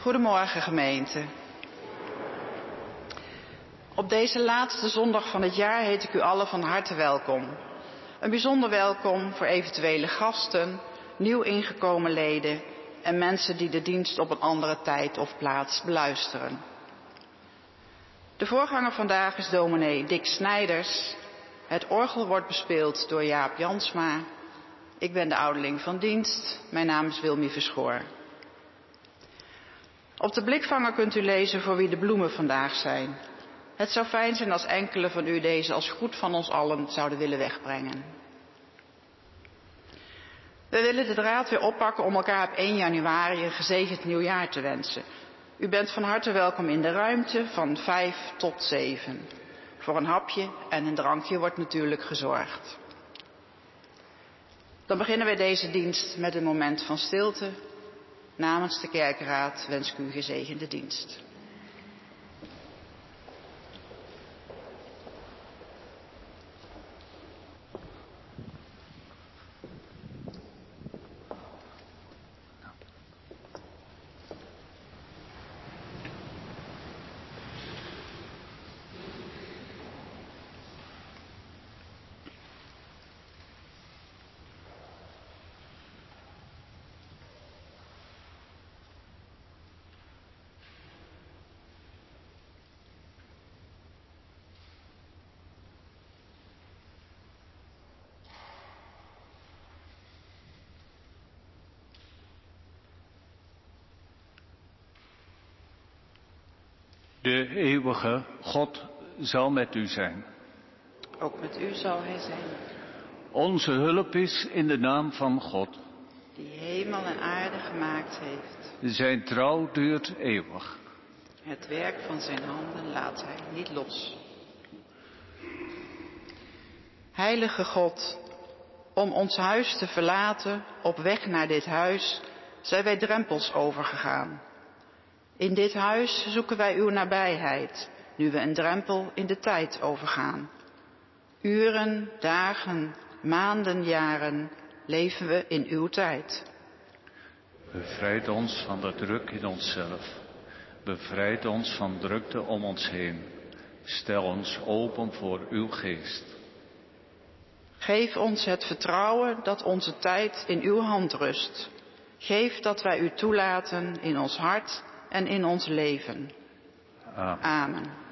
Goedemorgen gemeente. Op deze laatste zondag van het jaar heet ik u allen van harte welkom. Een bijzonder welkom voor eventuele gasten, nieuw ingekomen leden en mensen die de dienst op een andere tijd of plaats beluisteren. De voorganger vandaag is dominee Dick Snijders. Het orgel wordt bespeeld door Jaap Jansma. Ik ben de ouderling van dienst. Mijn naam is Wilmie Verschoor. Op de blikvanger kunt u lezen voor wie de bloemen vandaag zijn. Het zou fijn zijn als enkele van u deze als goed van ons allen zouden willen wegbrengen. We willen de draad weer oppakken om elkaar op 1 januari een gezegend nieuwjaar te wensen. U bent van harte welkom in de ruimte van 5 tot 7. Voor een hapje en een drankje wordt natuurlijk gezorgd. Dan beginnen wij deze dienst met een moment van stilte. Namens de kerkraad wens ik u gezegende dienst. De eeuwige God zal met u zijn. Ook met u zal hij zijn. Onze hulp is in de naam van God. Die hemel en aarde gemaakt heeft. Zijn trouw duurt eeuwig. Het werk van zijn handen laat hij niet los. Heilige God, om ons huis te verlaten op weg naar dit huis zijn wij drempels overgegaan. In dit huis zoeken wij uw nabijheid, nu we een drempel in de tijd overgaan. Uren, dagen, maanden, jaren leven we in uw tijd. Bevrijd ons van de druk in onszelf. Bevrijd ons van drukte om ons heen. Stel ons open voor uw geest. Geef ons het vertrouwen dat onze tijd in uw hand rust. Geef dat wij u toelaten in ons hart en in ons leven. Amen.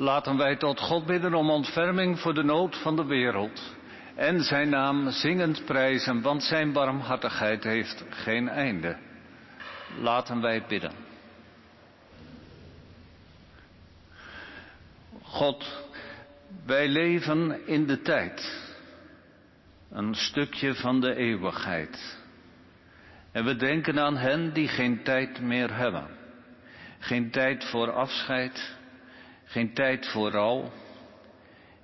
Laten wij tot God bidden om ontferming voor de nood van de wereld en zijn naam zingend prijzen, want zijn barmhartigheid heeft geen einde. Laten wij bidden. God, wij leven in de tijd, een stukje van de eeuwigheid. En we denken aan hen die geen tijd meer hebben. Geen tijd voor afscheid, geen tijd voor rouw,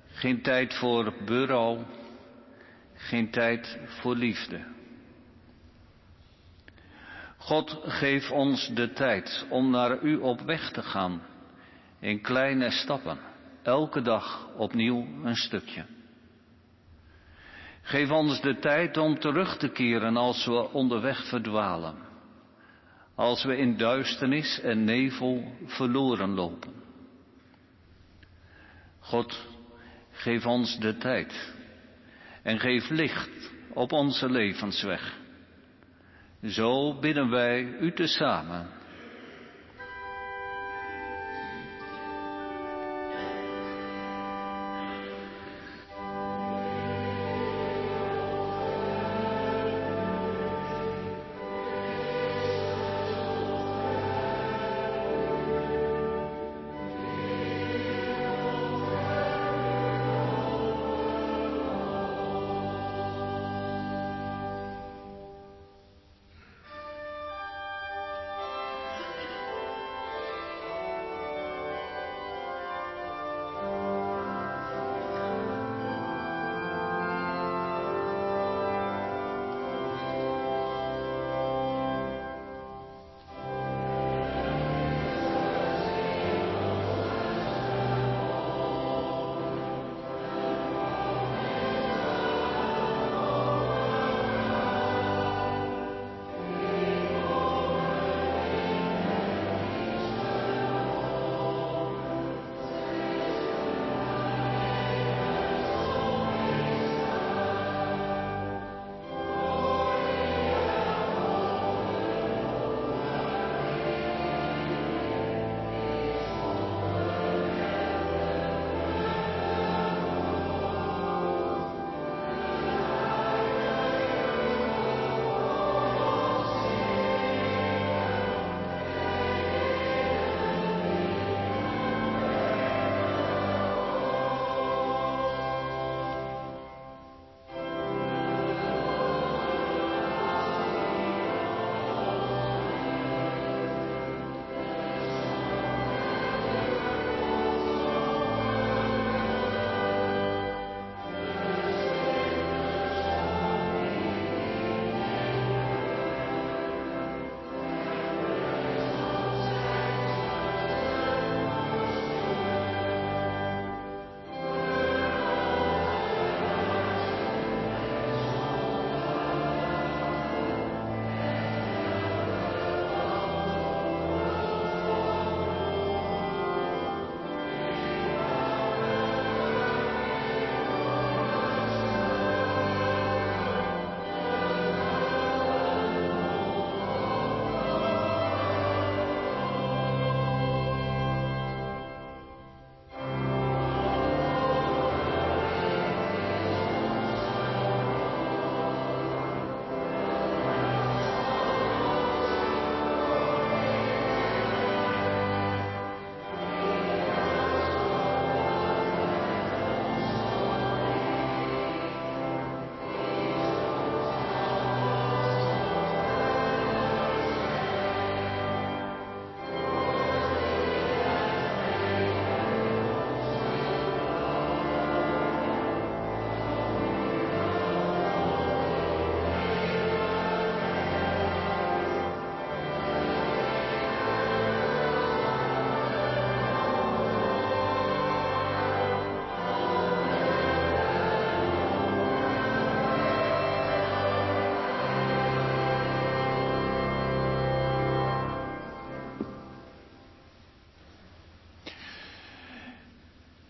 geen tijd voor bureau, geen tijd voor liefde. God, geef ons de tijd om naar U op weg te gaan, in kleine stappen, elke dag opnieuw een stukje. Geef ons de tijd om terug te keren als we onderweg verdwalen, als we in duisternis en nevel verloren lopen. God, geef ons de tijd en geef licht op onze levensweg. Zo bidden wij u tezamen.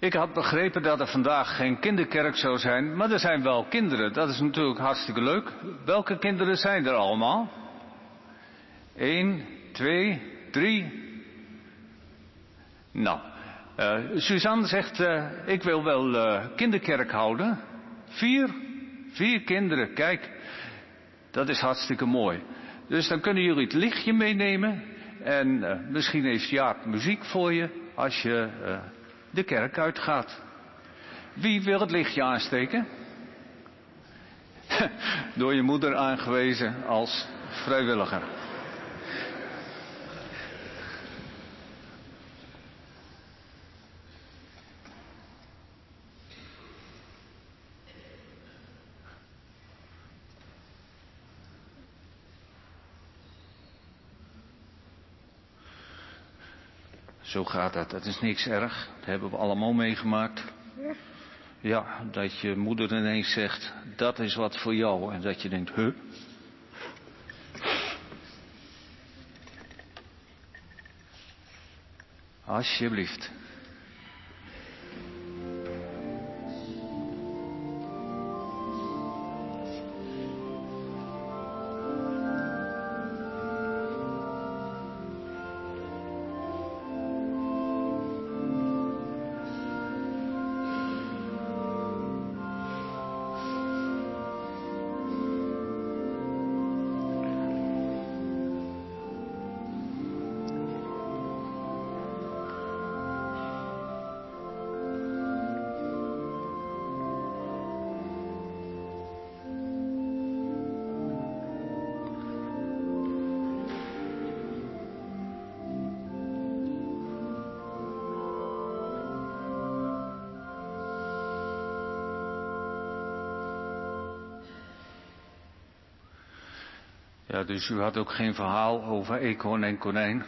Ik had begrepen dat er vandaag geen kinderkerk zou zijn, maar er zijn wel kinderen. Dat is natuurlijk hartstikke leuk. Welke kinderen zijn er allemaal? Eén, twee, drie. Nou, Uh, Suzanne zegt, uh, ik wil wel uh, kinderkerk houden. Vier, vier kinderen, kijk, dat is hartstikke mooi. Dus dan kunnen jullie het lichtje meenemen. En misschien heeft Jaap muziek voor je als je de kerk uitgaat. Wie wil het lichtje aansteken? Door je moeder aangewezen als vrijwilliger. Zo gaat dat. Dat is niks erg. Dat hebben we allemaal meegemaakt. Ja, dat je moeder ineens zegt, dat is wat voor jou. En dat je denkt, huh? Alsjeblieft. Dus u had ook geen verhaal over eekhoorn en konijn.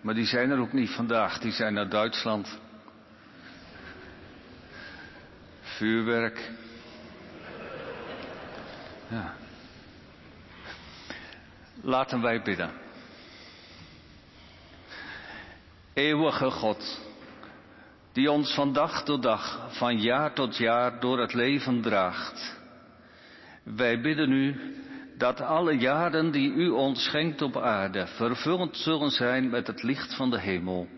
Maar die zijn er ook niet vandaag, die zijn naar Duitsland. Vuurwerk. Ja. Laten wij bidden. Eeuwige God, die ons van dag tot dag, van jaar tot jaar door het leven draagt. Wij bidden u dat alle jaren die u ons schenkt op aarde vervuld zullen zijn met het licht van de hemel,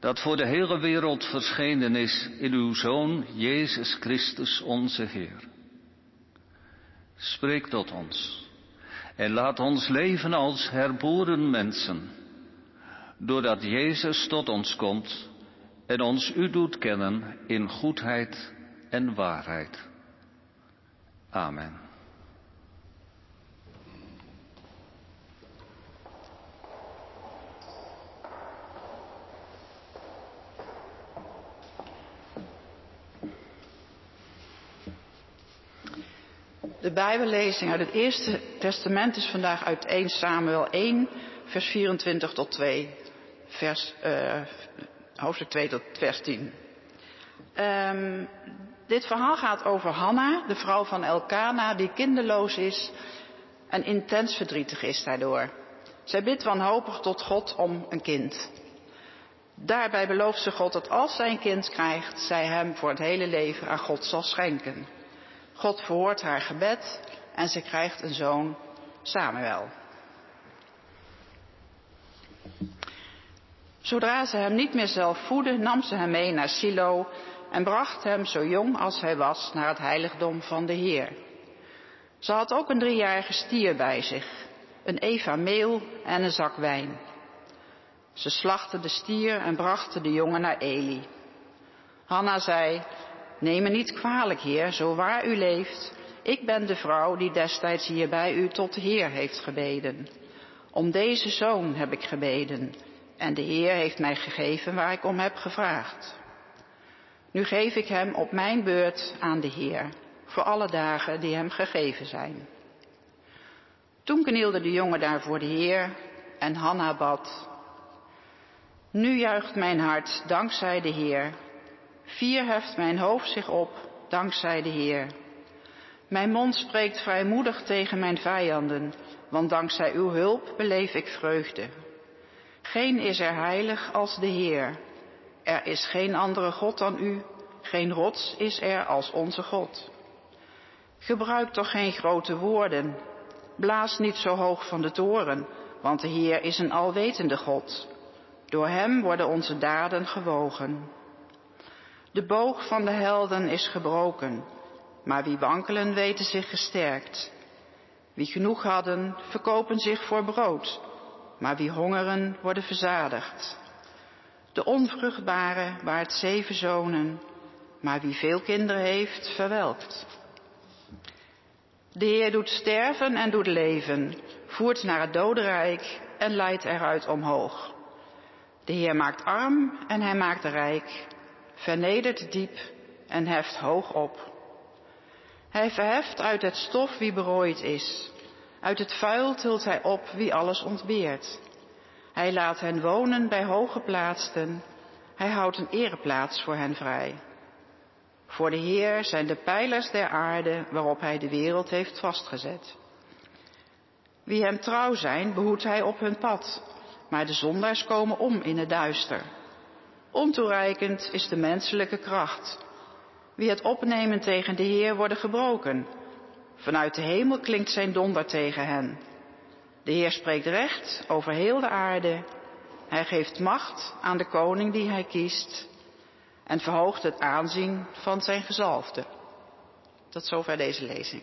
dat voor de hele wereld verschenen is in uw Zoon Jezus Christus onze Heer. Spreek tot ons en laat ons leven als herboren mensen, doordat Jezus tot ons komt en ons u doet kennen in goedheid en waarheid. Amen. De Bijbellezing uit het Eerste Testament is vandaag uit 1 Samuel 1, vers 24 tot 2, vers, uh, hoofdstuk 2 tot vers 10. Um, ehm, dit verhaal gaat over Hanna, de vrouw van Elkana, die kinderloos is en intens verdrietig is daardoor. Zij bidt wanhopig tot God om een kind. Daarbij belooft ze God dat als zij een kind krijgt, zij hem voor het hele leven aan God zal schenken. God verhoort haar gebed en ze krijgt een zoon, Samuel. Zodra ze hem niet meer zelf voedde, nam ze hem mee naar Silo en bracht hem zo jong als hij was naar het heiligdom van de Heer. Ze had ook een driejarige stier bij zich, een eva meel en een zak wijn. Ze slachtte de stier en brachten de jongen naar Eli. Hanna zei, Neem me niet kwalijk, Heer, zo waar u leeft. Ik ben de vrouw die destijds hier bij u tot de Heer heeft gebeden. Om deze zoon heb ik gebeden. En de Heer heeft mij gegeven waar ik om heb gevraagd. Nu geef ik hem op mijn beurt aan de Heer, voor alle dagen die hem gegeven zijn. Toen knielde de jongen daar voor de Heer en Hanna bad. Nu juicht mijn hart dankzij de Heer, Vier heft mijn hoofd zich op, dankzij de Heer. Mijn mond spreekt vrijmoedig tegen mijn vijanden, want dankzij uw hulp beleef ik vreugde. Geen is er heilig als de Heer. Er is geen andere God dan u, geen rots is er als onze God. Gebruik toch geen grote woorden. Blaas niet zo hoog van de toren, want de Heer is een alwetende God. Door Hem worden onze daden gewogen. De boog van de helden is gebroken, maar wie wankelen weten zich gesterkt. Wie genoeg hadden, verkopen zich voor brood, maar wie hongeren worden verzadigd. De onvruchtbare waart zeven zonen, maar wie veel kinderen heeft, verwelkt. De Heer doet sterven en doet leven, voert naar het dodenrijk en leidt eruit omhoog. De Heer maakt arm en hij maakt rijk, vernedert diep en heft hoog op. Hij verheft uit het stof wie berooid is. Uit het vuil tilt hij op wie alles ontbeert. Hij laat hen wonen bij hoge plaatsen. Hij houdt een ereplaats voor hen vrij. Voor de Heer zijn de pijlers der aarde waarop hij de wereld heeft vastgezet. Wie hem trouw zijn, behoedt hij op hun pad, maar de zondaars komen om in het duister. Ontoereikend is de menselijke kracht. Wie het opnemen tegen de Heer worden gebroken. Vanuit de hemel klinkt zijn donder tegen hen. De Heer spreekt recht over heel de aarde. Hij geeft macht aan de koning die hij kiest en verhoogt het aanzien van zijn gezalfde. Tot zover deze lezing.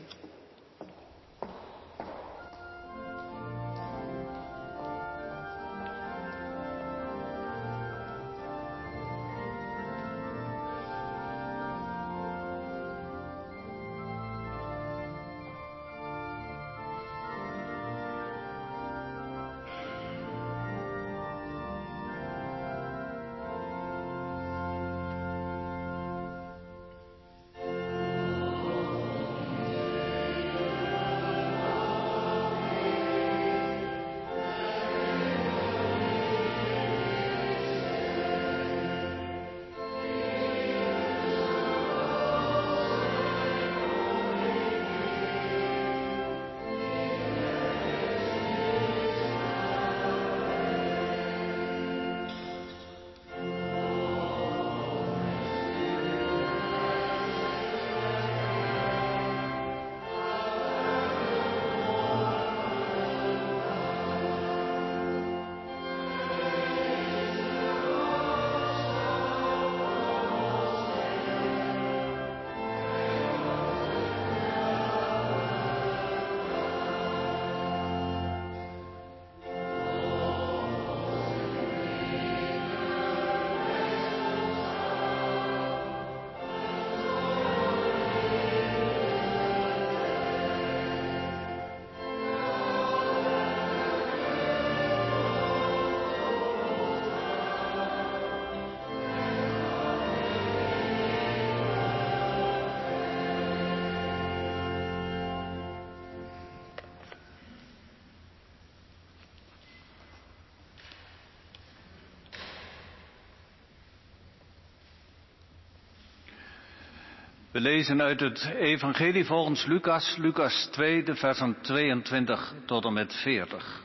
We lezen uit het Evangelie volgens Lucas, Lucas 2, de versen 22 tot en met 40.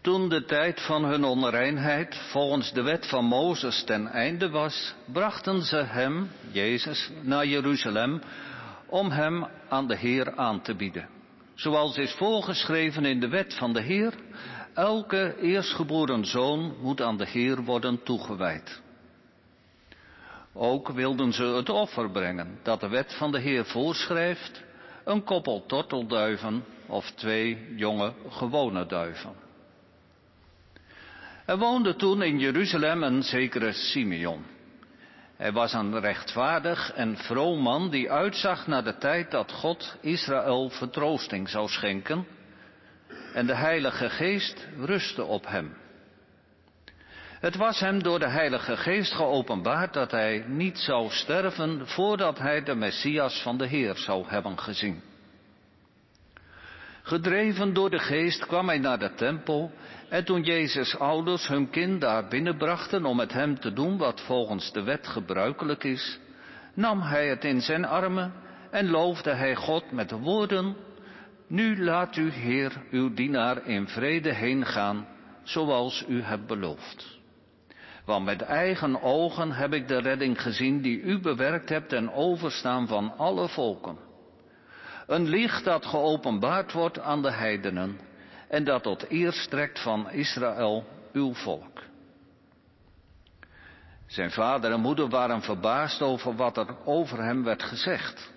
Toen de tijd van hun onreinheid volgens de wet van Mozes ten einde was, brachten ze hem, Jezus, naar Jeruzalem om hem aan de Heer aan te bieden. Zoals is voorgeschreven in de wet van de Heer, elke eerstgeboren zoon moet aan de Heer worden toegewijd. Ook wilden ze het offer brengen dat de wet van de Heer voorschrijft, een koppel tortelduiven of twee jonge gewone duiven. Er woonde toen in Jeruzalem een zekere Simeon. Hij was een rechtvaardig en vroom man die uitzag naar de tijd dat God Israël vertroosting zou schenken en de Heilige Geest rustte op hem. Het was hem door de Heilige Geest geopenbaard dat hij niet zou sterven voordat hij de Messias van de Heer zou hebben gezien. Gedreven door de Geest kwam hij naar de tempel en toen Jezus' ouders hun kind daar binnenbrachten om met hem te doen wat volgens de wet gebruikelijk is, nam hij het in zijn armen en loofde hij God met de woorden, Nu laat u Heer uw dienaar in vrede heen gaan, zoals u hebt beloofd. Want met eigen ogen heb ik de redding gezien die u bewerkt hebt ten overstaan van alle volken. Een licht dat geopenbaard wordt aan de heidenen en dat tot eer strekt van Israël, uw volk. Zijn vader en moeder waren verbaasd over wat er over hem werd gezegd.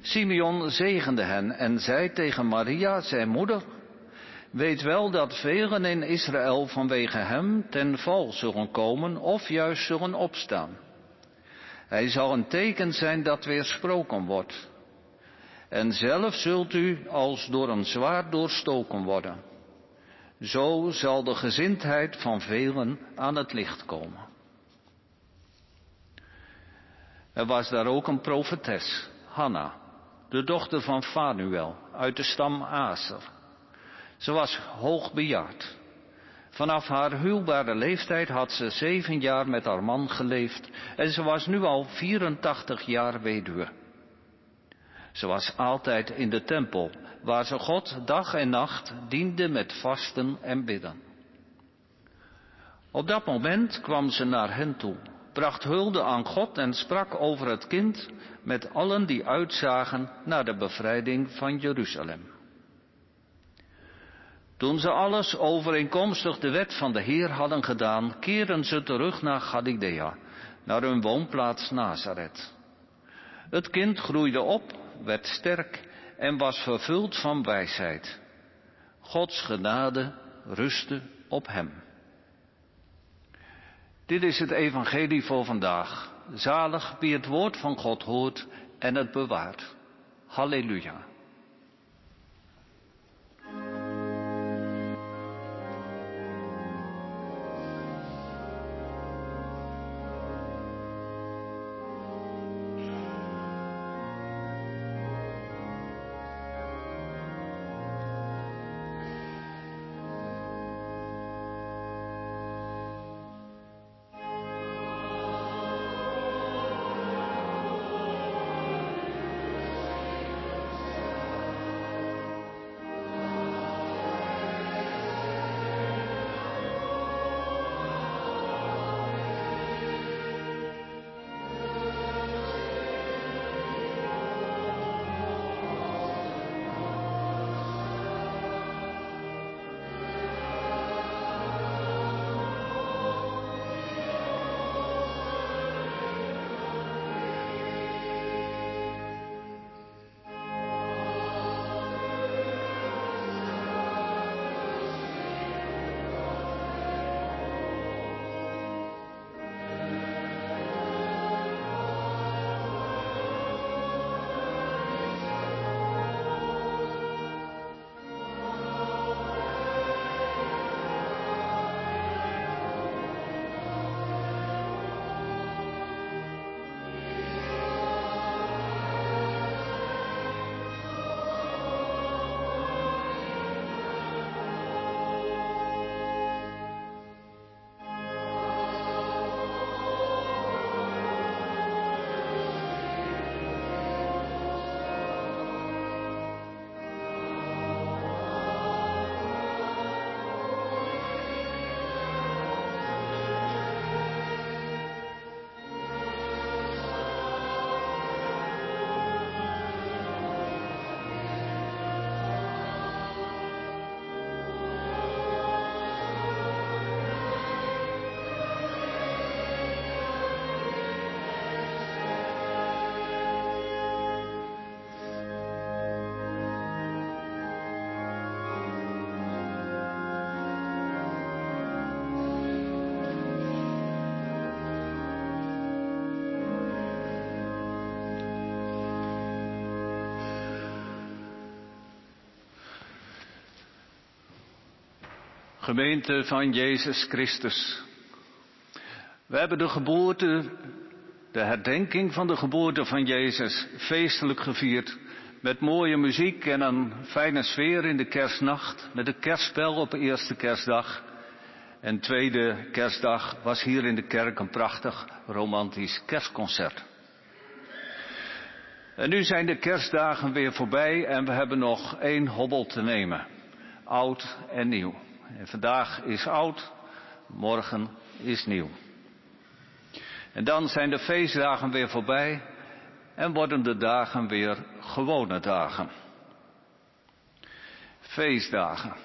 Simeon zegende hen en zei tegen Maria, zijn moeder, weet wel dat velen in Israël vanwege hem ten val zullen komen of juist zullen opstaan. Hij zal een teken zijn dat weersproken wordt. En zelf zult u als door een zwaard doorstoken worden. Zo zal de gezindheid van velen aan het licht komen. Er was daar ook een profetes, Hanna, de dochter van Fanuel, uit de stam Aser. Ze was hoogbejaard. Vanaf haar huwbare leeftijd had ze zeven jaar met haar man geleefd en ze was nu al 84 jaar weduwe. Ze was altijd in de tempel, waar ze God dag en nacht diende met vasten en bidden. Op dat moment kwam ze naar hen toe, bracht hulde aan God en sprak over het kind met allen die uitzagen naar de bevrijding van Jeruzalem. Toen ze alles overeenkomstig de wet van de Heer hadden gedaan, keerden ze terug naar Galilea, naar hun woonplaats Nazareth. Het kind groeide op, werd sterk en was vervuld van wijsheid. Gods genade rustte op hem. Dit is het evangelie voor vandaag. Zalig wie het woord van God hoort en het bewaart. Halleluja. Gemeente van Jezus Christus. We hebben de geboorte, de herdenking van de geboorte van Jezus feestelijk gevierd. Met mooie muziek en een fijne sfeer in de kerstnacht. Met een kerstspel op eerste kerstdag. En tweede kerstdag was hier in de kerk een prachtig romantisch kerstconcert. En nu zijn de kerstdagen weer voorbij en we hebben nog één hobbel te nemen. Oud en nieuw. En vandaag is oud, morgen is nieuw. En dan zijn de feestdagen weer voorbij en worden de dagen weer gewone dagen. Feestdagen.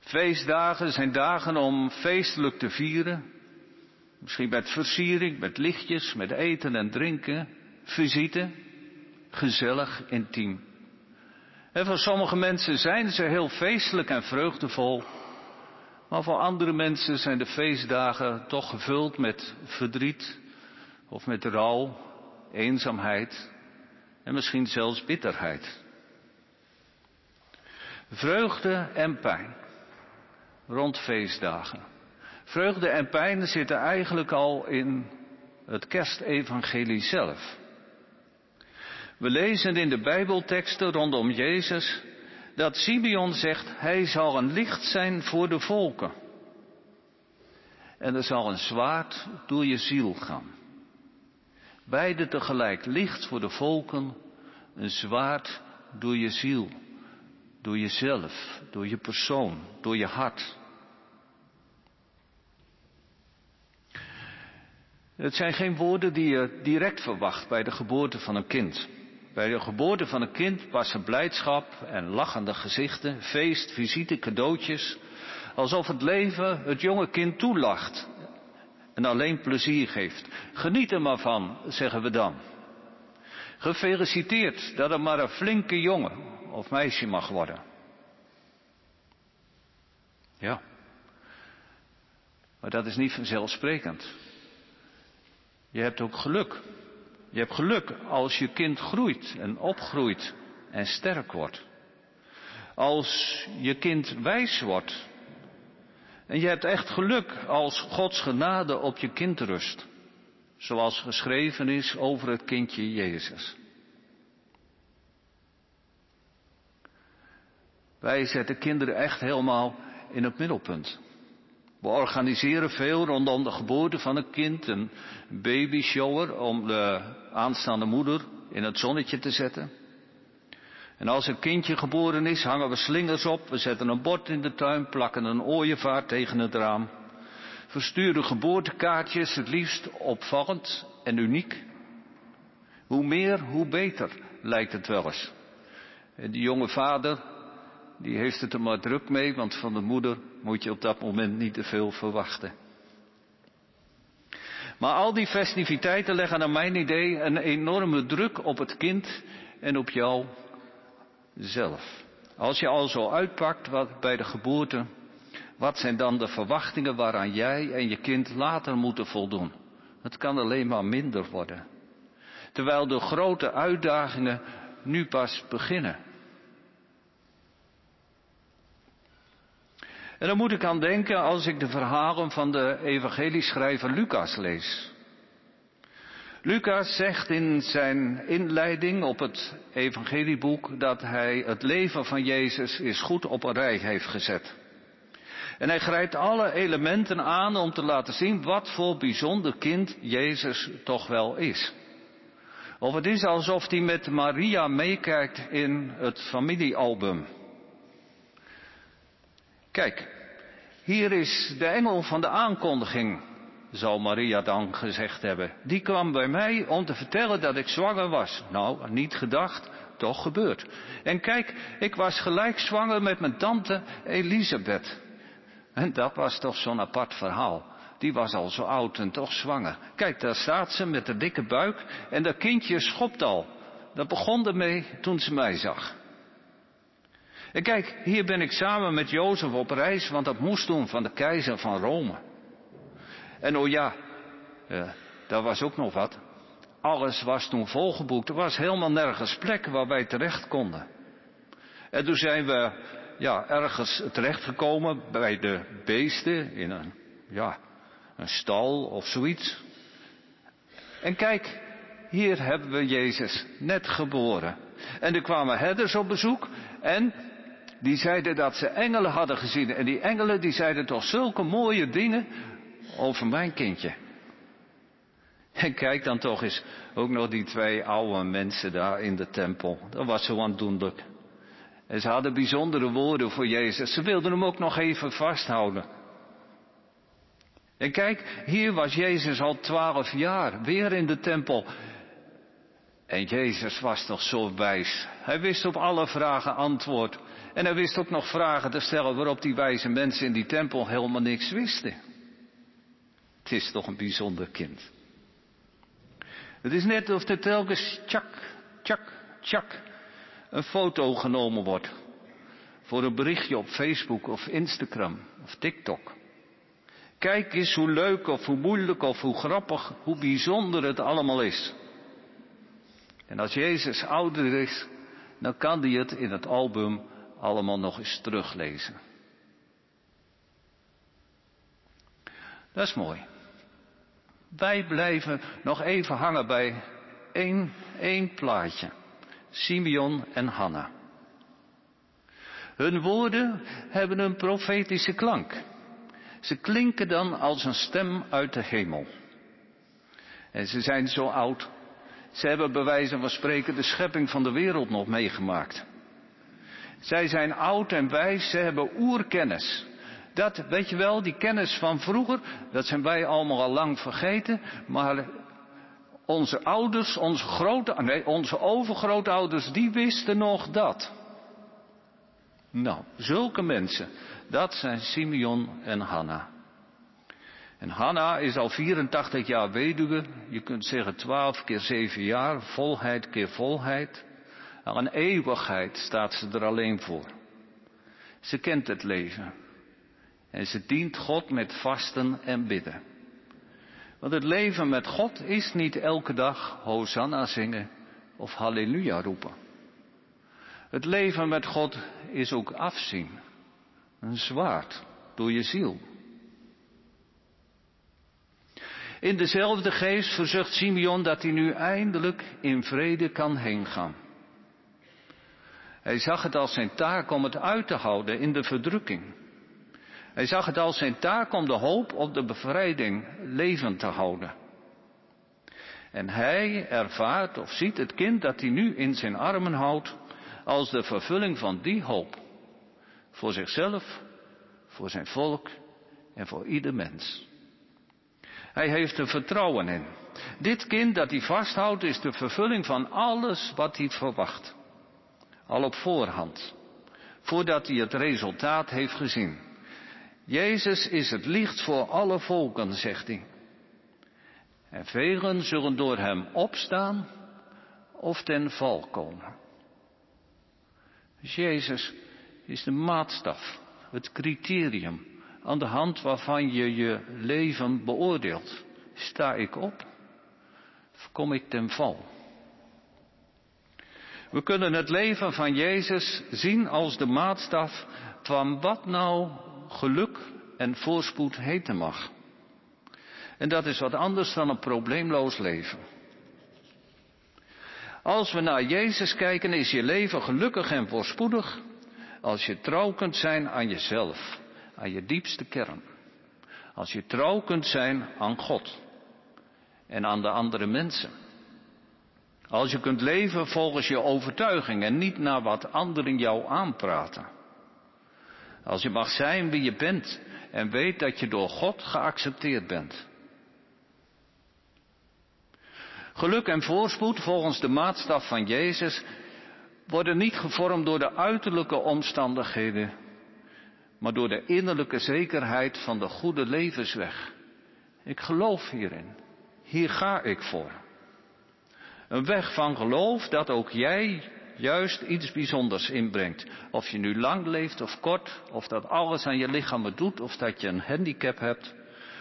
Feestdagen zijn dagen om feestelijk te vieren, Misschien met versiering, met lichtjes, met eten en drinken, visite, gezellig, intiem. En voor sommige mensen zijn ze heel feestelijk en vreugdevol, maar voor andere mensen zijn de feestdagen toch gevuld met verdriet of met rouw, eenzaamheid en misschien zelfs bitterheid. Vreugde en pijn rond feestdagen. Vreugde en pijn zitten eigenlijk al in het kerstevangelie zelf. We lezen in de Bijbelteksten rondom Jezus dat Simeon zegt, hij zal een licht zijn voor de volken. En er zal een zwaard door je ziel gaan. Beide tegelijk, licht voor de volken, een zwaard door je ziel, door jezelf, door je persoon, door je hart. Het zijn geen woorden die je direct verwacht bij de geboorte van een kind. Bij de geboorte van een kind passen blijdschap en lachende gezichten, feest, visite, cadeautjes, alsof het leven het jonge kind toelacht en alleen plezier geeft. Geniet er maar van, zeggen we dan. Gefeliciteerd dat er maar een flinke jongen of meisje mag worden. Ja, maar dat is niet vanzelfsprekend. Je hebt ook geluk. Je hebt geluk als je kind groeit en opgroeit en sterk wordt. Als je kind wijs wordt. En je hebt echt geluk als Gods genade op je kind rust. Zoals geschreven is over het kindje Jezus. Wij zetten kinderen echt helemaal in het middelpunt. We organiseren veel rondom de geboorte van een kind, een babyshower om de aanstaande moeder in het zonnetje te zetten. En als een kindje geboren is, hangen we slingers op, we zetten een bord in de tuin, plakken een ooievaar tegen het raam. Versturen geboortekaartjes, het liefst opvallend en uniek. Hoe meer, hoe beter, lijkt het wel eens. En die jonge vader, die heeft het er maar druk mee, want van de moeder moet je op dat moment niet te veel verwachten. Maar al die festiviteiten leggen naar mijn idee een enorme druk op het kind en op jou zelf. Als je al zo uitpakt wat bij de geboorte, wat zijn dan de verwachtingen waaraan jij en je kind later moeten voldoen? Het kan alleen maar minder worden. Terwijl de grote uitdagingen nu pas beginnen. En dan moet ik aan denken als ik de verhalen van de evangelieschrijver Lucas lees. Lucas zegt in zijn inleiding op het evangelieboek dat hij het leven van Jezus is goed op een rij heeft gezet. En hij grijpt alle elementen aan om te laten zien wat voor bijzonder kind Jezus toch wel is. Of het is alsof hij met Maria meekijkt in het familiealbum. Kijk, hier is de engel van de aankondiging, zal Maria dan gezegd hebben. Die kwam bij mij om te vertellen dat ik zwanger was. Nou, niet gedacht, toch gebeurd. En kijk, ik was gelijk zwanger met mijn tante Elisabeth. En dat was toch zo'n apart verhaal. Die was al zo oud en toch zwanger. Kijk, daar staat ze met de dikke buik en dat kindje schopt al. Dat begon ermee toen ze mij zag. En kijk, hier ben ik samen met Jozef op reis, want dat moest doen van de keizer van Rome. En oh ja, uh, daar was ook nog wat. Alles was toen volgeboekt. Er was helemaal nergens plek waar wij terecht konden. En toen zijn we ja, ergens terechtgekomen bij de beesten in een, ja, een stal of zoiets. En kijk, hier hebben we Jezus net geboren. En er kwamen herders op bezoek en die zeiden dat ze engelen hadden gezien. En die engelen die zeiden toch zulke mooie dingen over mijn kindje. En kijk dan toch eens, ook nog die twee oude mensen daar in de tempel. Dat was zo aandoenlijk. En ze hadden bijzondere woorden voor Jezus. Ze wilden hem ook nog even vasthouden. En kijk, hier was Jezus al twaalf jaar, weer in de tempel. En Jezus was toch zo wijs. Hij wist op alle vragen antwoord. En hij wist ook nog vragen te stellen waarop die wijze mensen in die tempel helemaal niks wisten. Het is toch een bijzonder kind. Het is net of er telkens tjak, tjak, tjak een foto genomen wordt. Voor een berichtje op Facebook of Instagram of TikTok. Kijk eens hoe leuk of hoe moeilijk of hoe grappig, hoe bijzonder het allemaal is. En als Jezus ouder is, dan kan hij het in het album allemaal nog eens teruglezen. Dat is mooi. Wij blijven nog even hangen bij één, één plaatje. Simeon en Hanna. Hun woorden hebben een profetische klank. Ze klinken dan als een stem uit de hemel. En ze zijn zo oud. Ze hebben bij wijze van spreken de schepping van de wereld nog meegemaakt. Zij zijn oud en wijs, ze hebben oerkennis. Dat, weet je wel, die kennis van vroeger, dat zijn wij allemaal al lang vergeten. Maar onze ouders, onze grote, nee, onze overgrootouders, die wisten nog dat. Nou, zulke mensen, dat zijn Simeon en Hanna. En Hanna is al 84 jaar weduwe, je kunt zeggen 12 keer 7 jaar, volheid keer volheid. Al een eeuwigheid staat ze er alleen voor. Ze kent het leven. En ze dient God met vasten en bidden. Want het leven met God is niet elke dag Hosanna zingen of Halleluja roepen. Het leven met God is ook afzien. Een zwaard door je ziel. In dezelfde geest verzucht Simeon dat hij nu eindelijk in vrede kan heengaan. Hij zag het als zijn taak om het uit te houden in de verdrukking. Hij zag het als zijn taak om de hoop op de bevrijding levend te houden. En hij ervaart of ziet het kind dat hij nu in zijn armen houdt als de vervulling van die hoop. Voor zichzelf, voor zijn volk en voor ieder mens. Hij heeft er vertrouwen in. Dit kind dat hij vasthoudt is de vervulling van alles wat hij verwacht. Al op voorhand. Voordat hij het resultaat heeft gezien. Jezus is het licht voor alle volken, zegt hij. En velen zullen door hem opstaan of ten val komen. Dus Jezus is de maatstaf, het criterium aan de hand waarvan je je leven beoordeelt. Sta ik op of kom ik ten val? We kunnen het leven van Jezus zien als de maatstaf van wat nou geluk en voorspoed heten mag. En dat is wat anders dan een probleemloos leven. Als we naar Jezus kijken, is je leven gelukkig en voorspoedig als je trouw kunt zijn aan jezelf, aan je diepste kern. Als je trouw kunt zijn aan God en aan de andere mensen. Als je kunt leven volgens je overtuiging en niet naar wat anderen jou aanpraten. Als je mag zijn wie je bent en weet dat je door God geaccepteerd bent. Geluk en voorspoed volgens de maatstaf van Jezus worden niet gevormd door de uiterlijke omstandigheden, maar door de innerlijke zekerheid van de goede levensweg. Ik geloof hierin. Hier ga ik voor. Een weg van geloof dat ook jij juist iets bijzonders inbrengt. Of je nu lang leeft of kort, of dat alles aan je lichaam doet, of dat je een handicap hebt,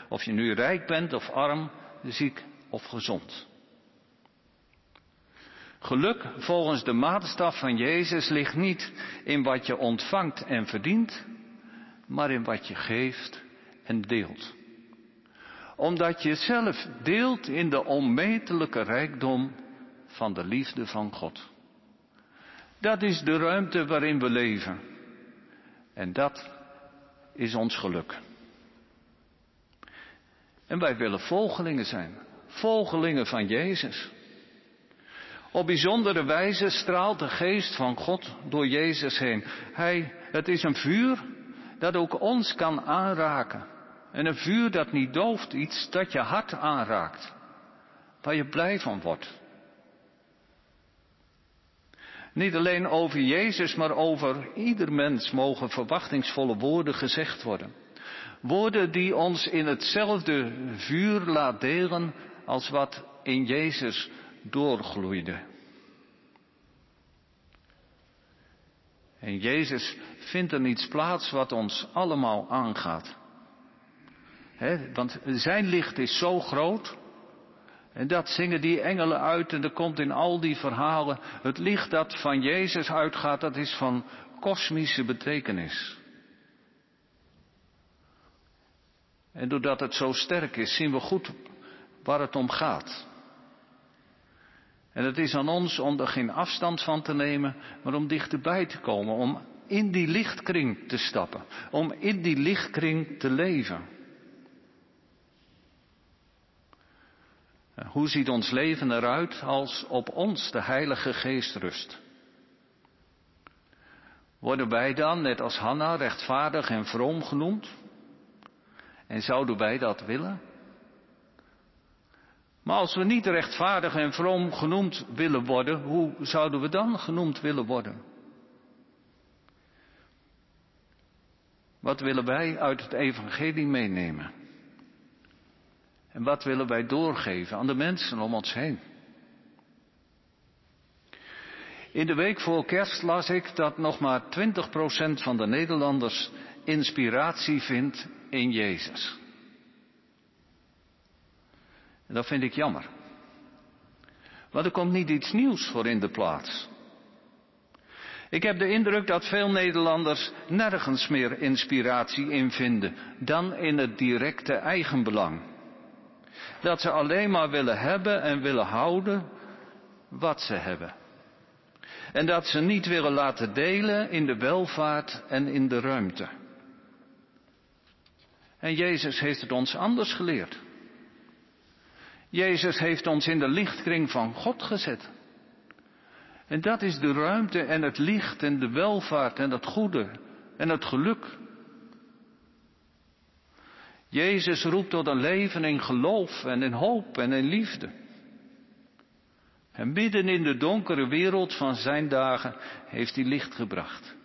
of je nu rijk bent of arm, ziek of gezond. Geluk volgens de maatstaf van Jezus ligt niet in wat je ontvangt en verdient, maar in wat je geeft en deelt. Omdat je zelf deelt in de onmetelijke rijkdom van de liefde van God. Dat is de ruimte waarin we leven. En dat is ons geluk. En wij willen volgelingen zijn. Volgelingen van Jezus. Op bijzondere wijze straalt de geest van God door Jezus heen. Hij, het is een vuur dat ook ons kan aanraken. En een vuur dat niet dooft, iets dat je hart aanraakt. Waar je blij van wordt. Niet alleen over Jezus, maar over ieder mens mogen verwachtingsvolle woorden gezegd worden. Woorden die ons in hetzelfde vuur laat delen als wat in Jezus doorgloeide. En Jezus vindt er niets plaats wat ons allemaal aangaat. want zijn licht is zo groot. En dat zingen die engelen uit en er komt in al die verhalen. Het licht dat van Jezus uitgaat, dat is van kosmische betekenis. En doordat het zo sterk is, zien we goed waar het om gaat. En het is aan ons om er geen afstand van te nemen, maar om dichterbij te komen, om in die lichtkring te stappen, om in die lichtkring te leven. Hoe ziet ons leven eruit als op ons de Heilige Geest rust? Worden wij dan, net als Hanna, rechtvaardig en vroom genoemd? En zouden wij dat willen? Maar als we niet rechtvaardig en vroom genoemd willen worden, hoe zouden we dan genoemd willen worden? Wat willen wij uit het evangelie meenemen? En wat willen wij doorgeven aan de mensen om ons heen? In de week voor kerst las ik dat nog maar 20% van de Nederlanders inspiratie vindt in Jezus. En dat vind ik jammer. Want er komt niet iets nieuws voor in de plaats. Ik heb de indruk dat veel Nederlanders nergens meer inspiratie in vinden dan in het directe eigenbelang. Dat ze alleen maar willen hebben en willen houden wat ze hebben. En dat ze niet willen laten delen in de welvaart en in de ruimte. En Jezus heeft het ons anders geleerd. Jezus heeft ons in de lichtkring van God gezet. En dat is de ruimte en het licht en de welvaart en het goede en het geluk. Jezus roept tot een leven in geloof en in hoop en in liefde. En midden in de donkere wereld van zijn dagen heeft hij licht gebracht.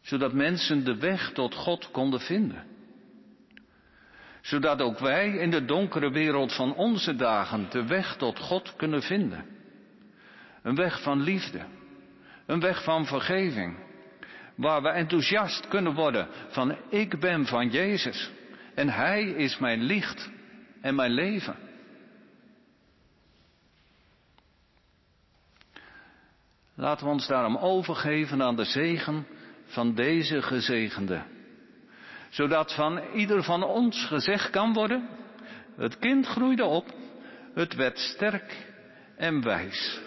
Zodat mensen de weg tot God konden vinden zodat ook wij in de donkere wereld van onze dagen de weg tot God kunnen vinden. Een weg van liefde, een weg van vergeving, waar we enthousiast kunnen worden van ik ben van Jezus en Hij is mijn licht en mijn leven. Laten we ons daarom overgeven aan de zegen van deze gezegende zodat van ieder van ons gezegd kan worden, het kind groeide op, het werd sterk en wijs.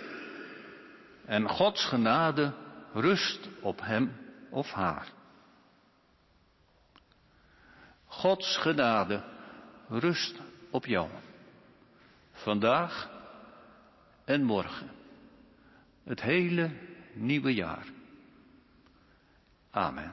En Gods genade rust op hem of haar. Gods genade rust op jou. Vandaag en morgen. Het hele nieuwe jaar. Amen.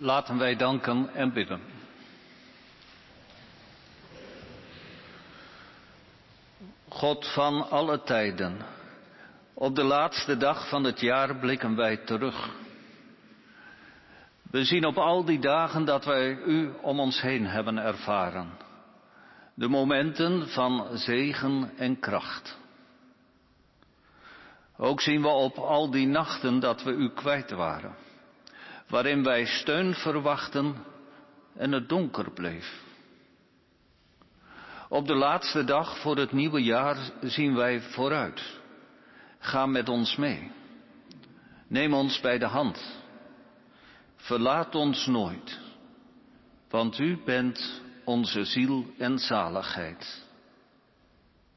Laten wij danken en bidden. God van alle tijden, op de laatste dag van het jaar blikken wij terug. We zien op al die dagen dat wij U om ons heen hebben ervaren. De momenten van zegen en kracht. Ook zien we op al die nachten dat we U kwijt waren, waarin wij steun verwachten en het donker bleef. Op de laatste dag voor het nieuwe jaar zien wij vooruit. Ga met ons mee. Neem ons bij de hand. Verlaat ons nooit, want u bent onze ziel en zaligheid.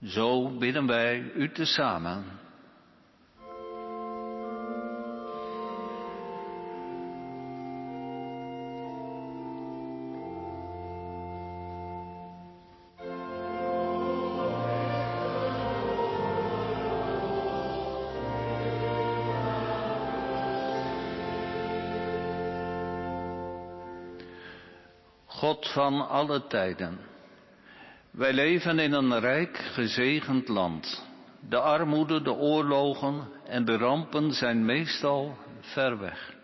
Zo bidden wij u tezamen. God van alle tijden. Wij leven in een rijk gezegend land. De armoede, de oorlogen en de rampen zijn meestal ver weg.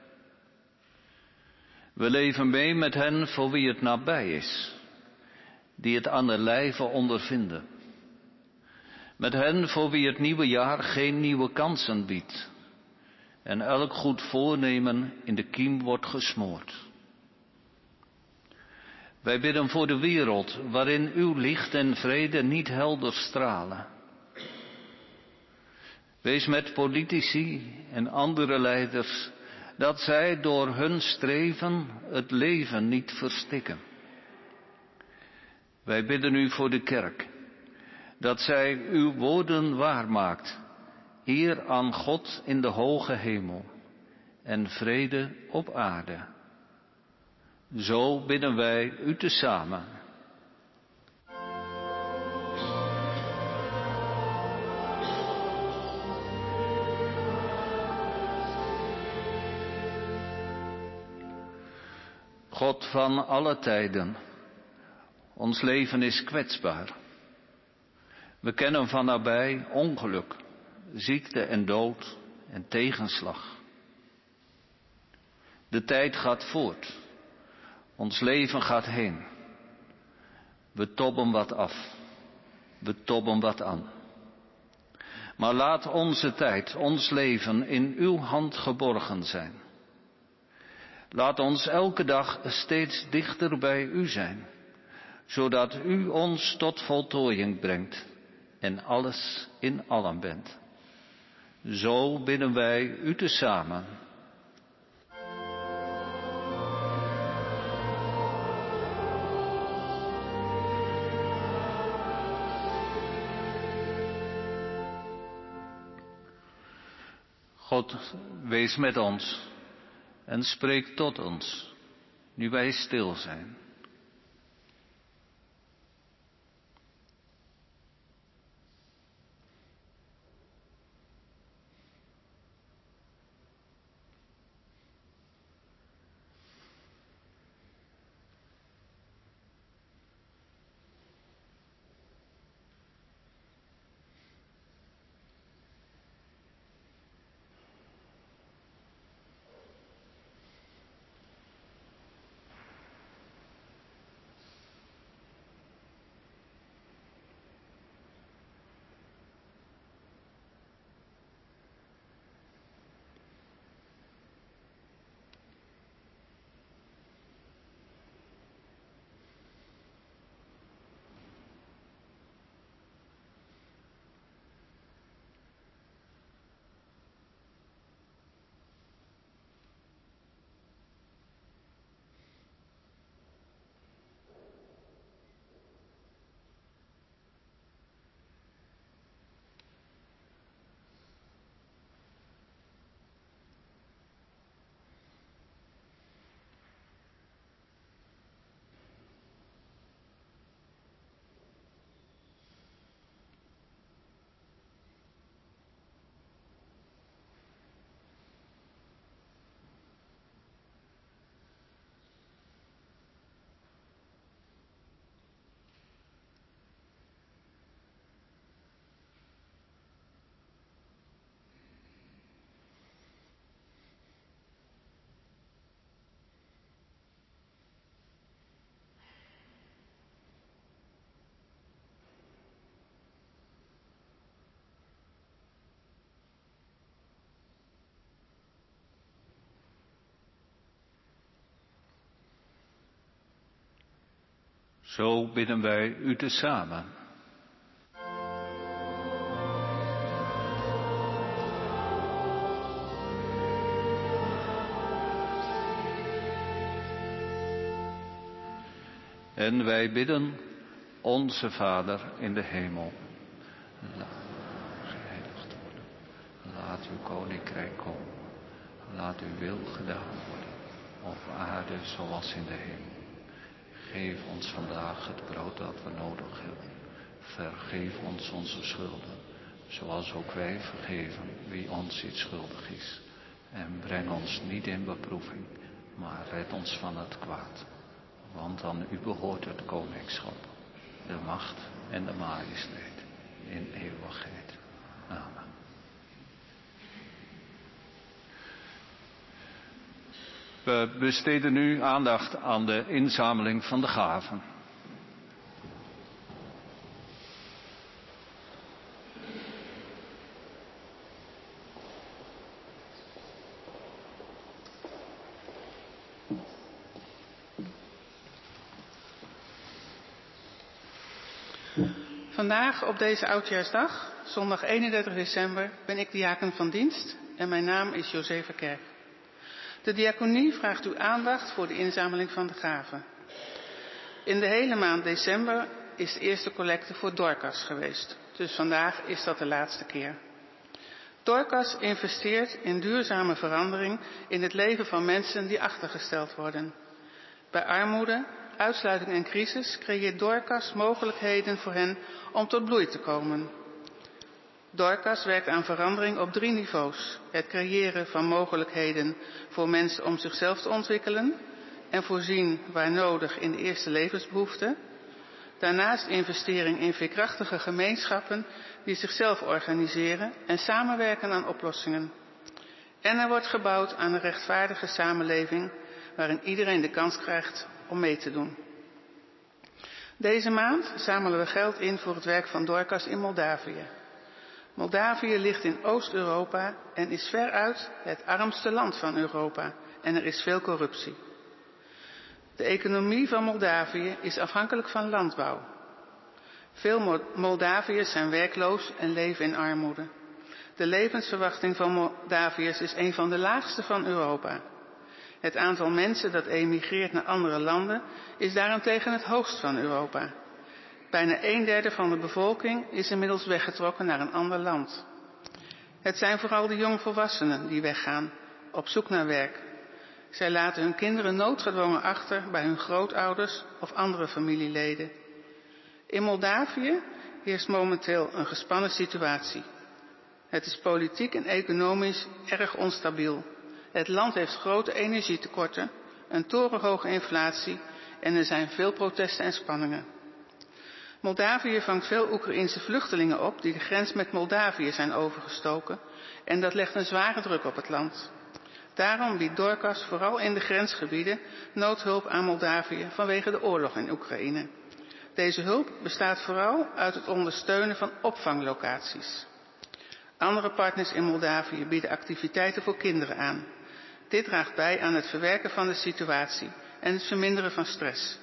We leven mee met hen voor wie het nabij is, die het aan de lijve ondervinden. Met hen voor wie het nieuwe jaar geen nieuwe kansen biedt en elk goed voornemen in de kiem wordt gesmoord. Wij bidden voor de wereld waarin uw licht en vrede niet helder stralen. Wees met politici en andere leiders dat zij door hun streven het leven niet verstikken. Wij bidden u voor de kerk, dat zij uw woorden waarmaakt, eer aan God in de hoge hemel en vrede op aarde. Zo bidden wij u tezamen. God van alle tijden, ons leven is kwetsbaar. We kennen van nabij ongeluk, ziekte en dood en tegenslag. De tijd gaat voort. Ons leven gaat heen. We tobben wat af. We tobben wat aan. Maar laat onze tijd, ons leven in uw hand geborgen zijn. Laat ons elke dag steeds dichter bij u zijn, zodat u ons tot voltooiing brengt en alles in allen bent. Zo bidden wij u tezamen. God, wees met ons en spreek tot ons, nu wij stil zijn. Zo bidden wij u tezamen. En wij bidden onze Vader in de hemel. Laat uw koninkrijk komen. Laat uw wil gedaan worden. Op aarde zoals in de hemel. Geef ons vandaag het brood dat we nodig hebben. Vergeef ons onze schulden. Zoals ook wij vergeven wie ons iets schuldig is. En breng ons niet in beproeving, maar red ons van het kwaad. Want aan u behoort het koningschap, de macht en de majesteit in eeuwigheid. Amen. We besteden nu aandacht aan de inzameling van de gaven. Vandaag op deze oudjaarsdag, zondag 31 december, ben ik diaken van dienst en mijn naam is Josefa Kerk. De diaconie vraagt uw aandacht voor de inzameling van de gaven. In de hele maand december is de eerste collecte voor Dorcas geweest, dus vandaag is dat de laatste keer. Dorcas investeert in duurzame verandering in het leven van mensen die achtergesteld worden. Bij armoede, uitsluiting en crisis creëert Dorcas mogelijkheden voor hen om tot bloei te komen. Dorcas werkt aan verandering op drie niveaus. Het creëren van mogelijkheden voor mensen om zichzelf te ontwikkelen en voorzien waar nodig in de eerste levensbehoeften. Daarnaast investering in veerkrachtige gemeenschappen die zichzelf organiseren en samenwerken aan oplossingen. En er wordt gebouwd aan een rechtvaardige samenleving waarin iedereen de kans krijgt om mee te doen. Deze maand zamelen we geld in voor het werk van Dorcas in Moldavië. Moldavië ligt in Oost-Europa en is veruit het armste land van Europa en er is veel corruptie. De economie van Moldavië is afhankelijk van landbouw. Veel Moldaviërs zijn werkloos en leven in armoede. De levensverwachting van Moldaviërs is een van de laagste van Europa. Het aantal mensen dat emigreert naar andere landen is daarentegen het hoogst van Europa. Bijna een derde van de bevolking is inmiddels weggetrokken naar een ander land. Het zijn vooral de jongvolwassenen die weggaan, op zoek naar werk. Zij laten hun kinderen noodgedwongen achter bij hun grootouders of andere familieleden. In Moldavië heerst momenteel een gespannen situatie. Het is politiek en economisch erg onstabiel. Het land heeft grote energietekorten, een torenhoge inflatie en er zijn veel protesten en spanningen. Moldavië vangt veel Oekraïense vluchtelingen op die de grens met Moldavië zijn overgestoken en dat legt een zware druk op het land. Daarom biedt Dorcas vooral in de grensgebieden noodhulp aan Moldavië vanwege de oorlog in Oekraïne. Deze hulp bestaat vooral uit het ondersteunen van opvanglocaties. Andere partners in Moldavië bieden activiteiten voor kinderen aan. Dit draagt bij aan het verwerken van de situatie en het verminderen van stress.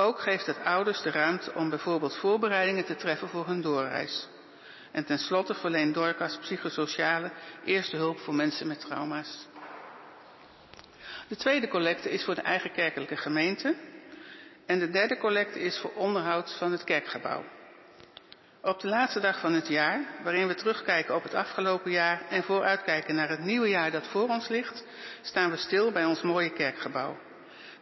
Ook geeft het ouders de ruimte om bijvoorbeeld voorbereidingen te treffen voor hun doorreis. En tenslotte verleent Dorcas psychosociale eerste hulp voor mensen met trauma's. De tweede collecte is voor de eigen kerkelijke gemeente. En de derde collecte is voor onderhoud van het kerkgebouw. Op de laatste dag van het jaar, waarin we terugkijken op het afgelopen jaar en vooruitkijken naar het nieuwe jaar dat voor ons ligt, staan we stil bij ons mooie kerkgebouw.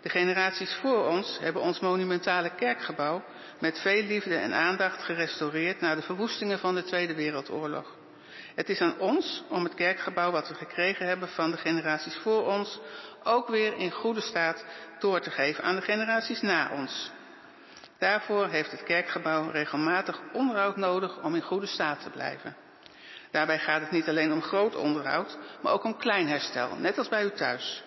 De generaties voor ons hebben ons monumentale kerkgebouw met veel liefde en aandacht gerestaureerd na de verwoestingen van de Tweede Wereldoorlog. Het is aan ons om het kerkgebouw wat we gekregen hebben van de generaties voor ons ook weer in goede staat door te geven aan de generaties na ons. Daarvoor heeft het kerkgebouw regelmatig onderhoud nodig om in goede staat te blijven. Daarbij gaat het niet alleen om groot onderhoud, maar ook om klein herstel, net als bij u thuis.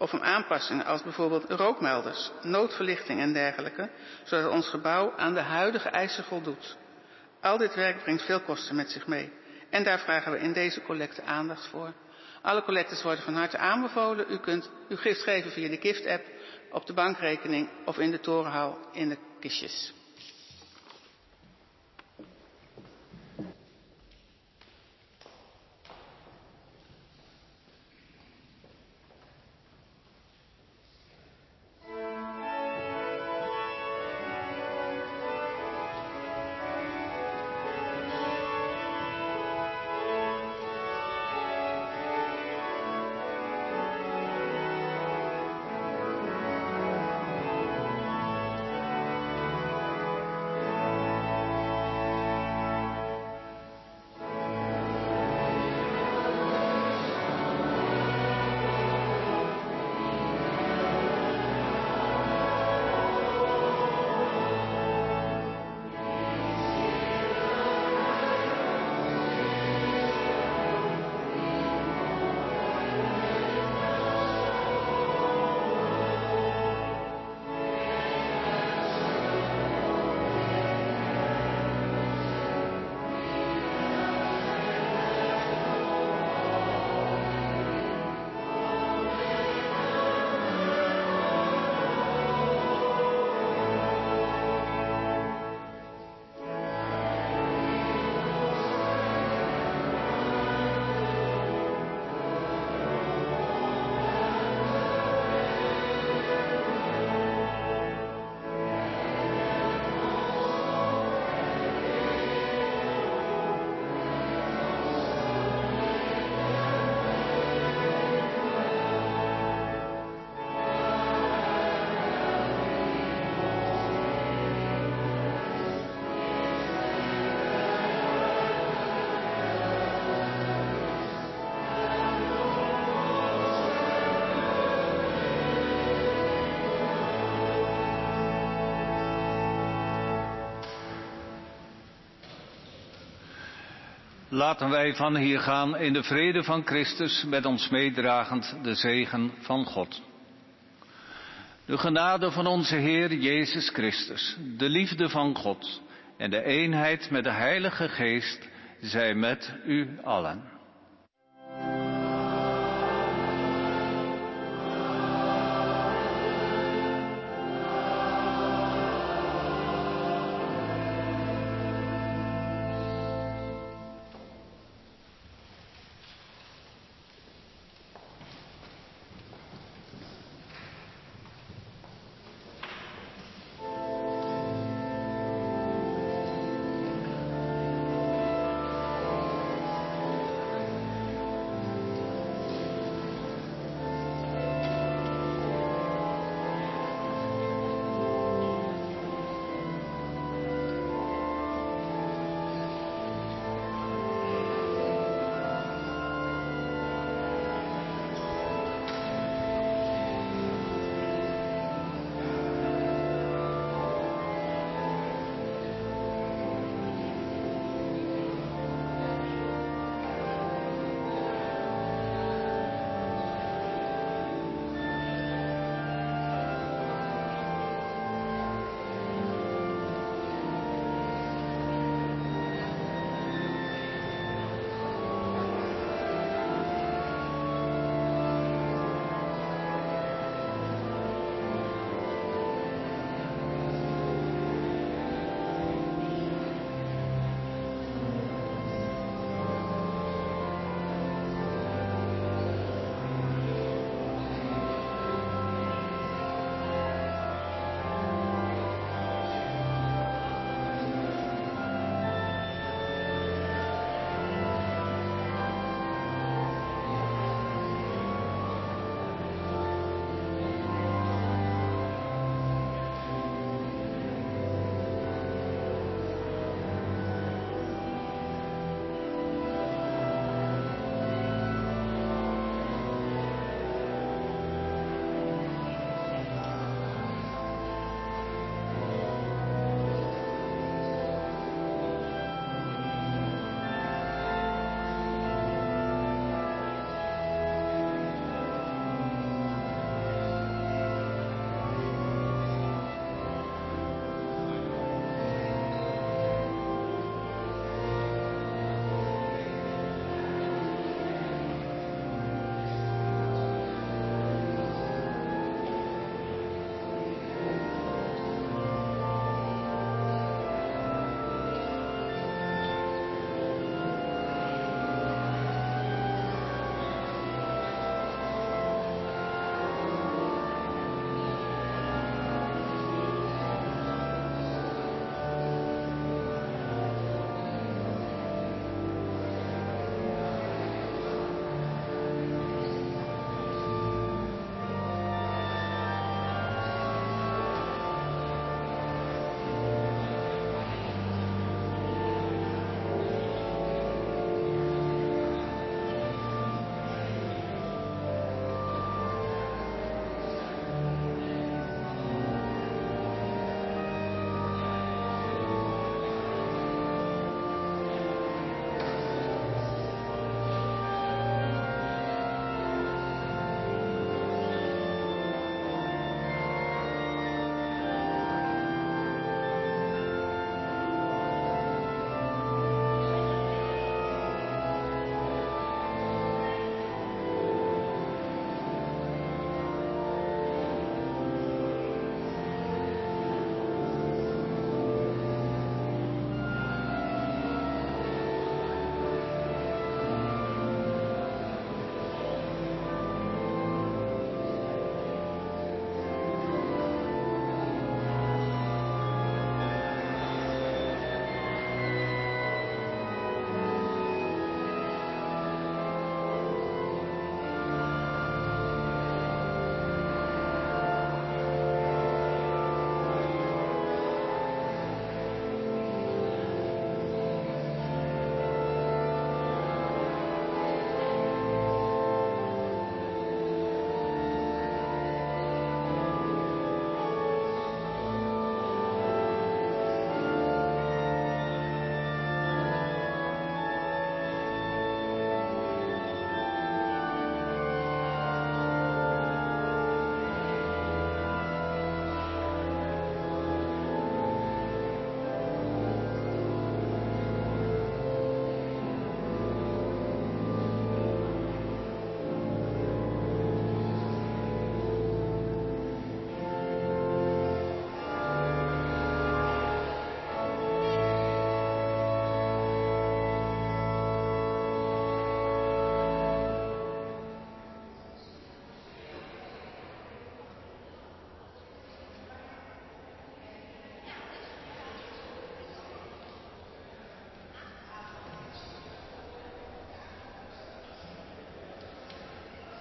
Of om aanpassingen als bijvoorbeeld rookmelders, noodverlichting en dergelijke, zodat ons gebouw aan de huidige eisen voldoet. Al dit werk brengt veel kosten met zich mee. En daar vragen we in deze collecte aandacht voor. Alle collectes worden van harte aanbevolen. U kunt uw gift geven via de gift-app, op de bankrekening of in de torenhal in de kistjes. Laten wij van hier gaan in de vrede van Christus met ons meedragend de zegen van God. De genade van onze Heer Jezus Christus, de liefde van God en de eenheid met de Heilige Geest zij met u allen.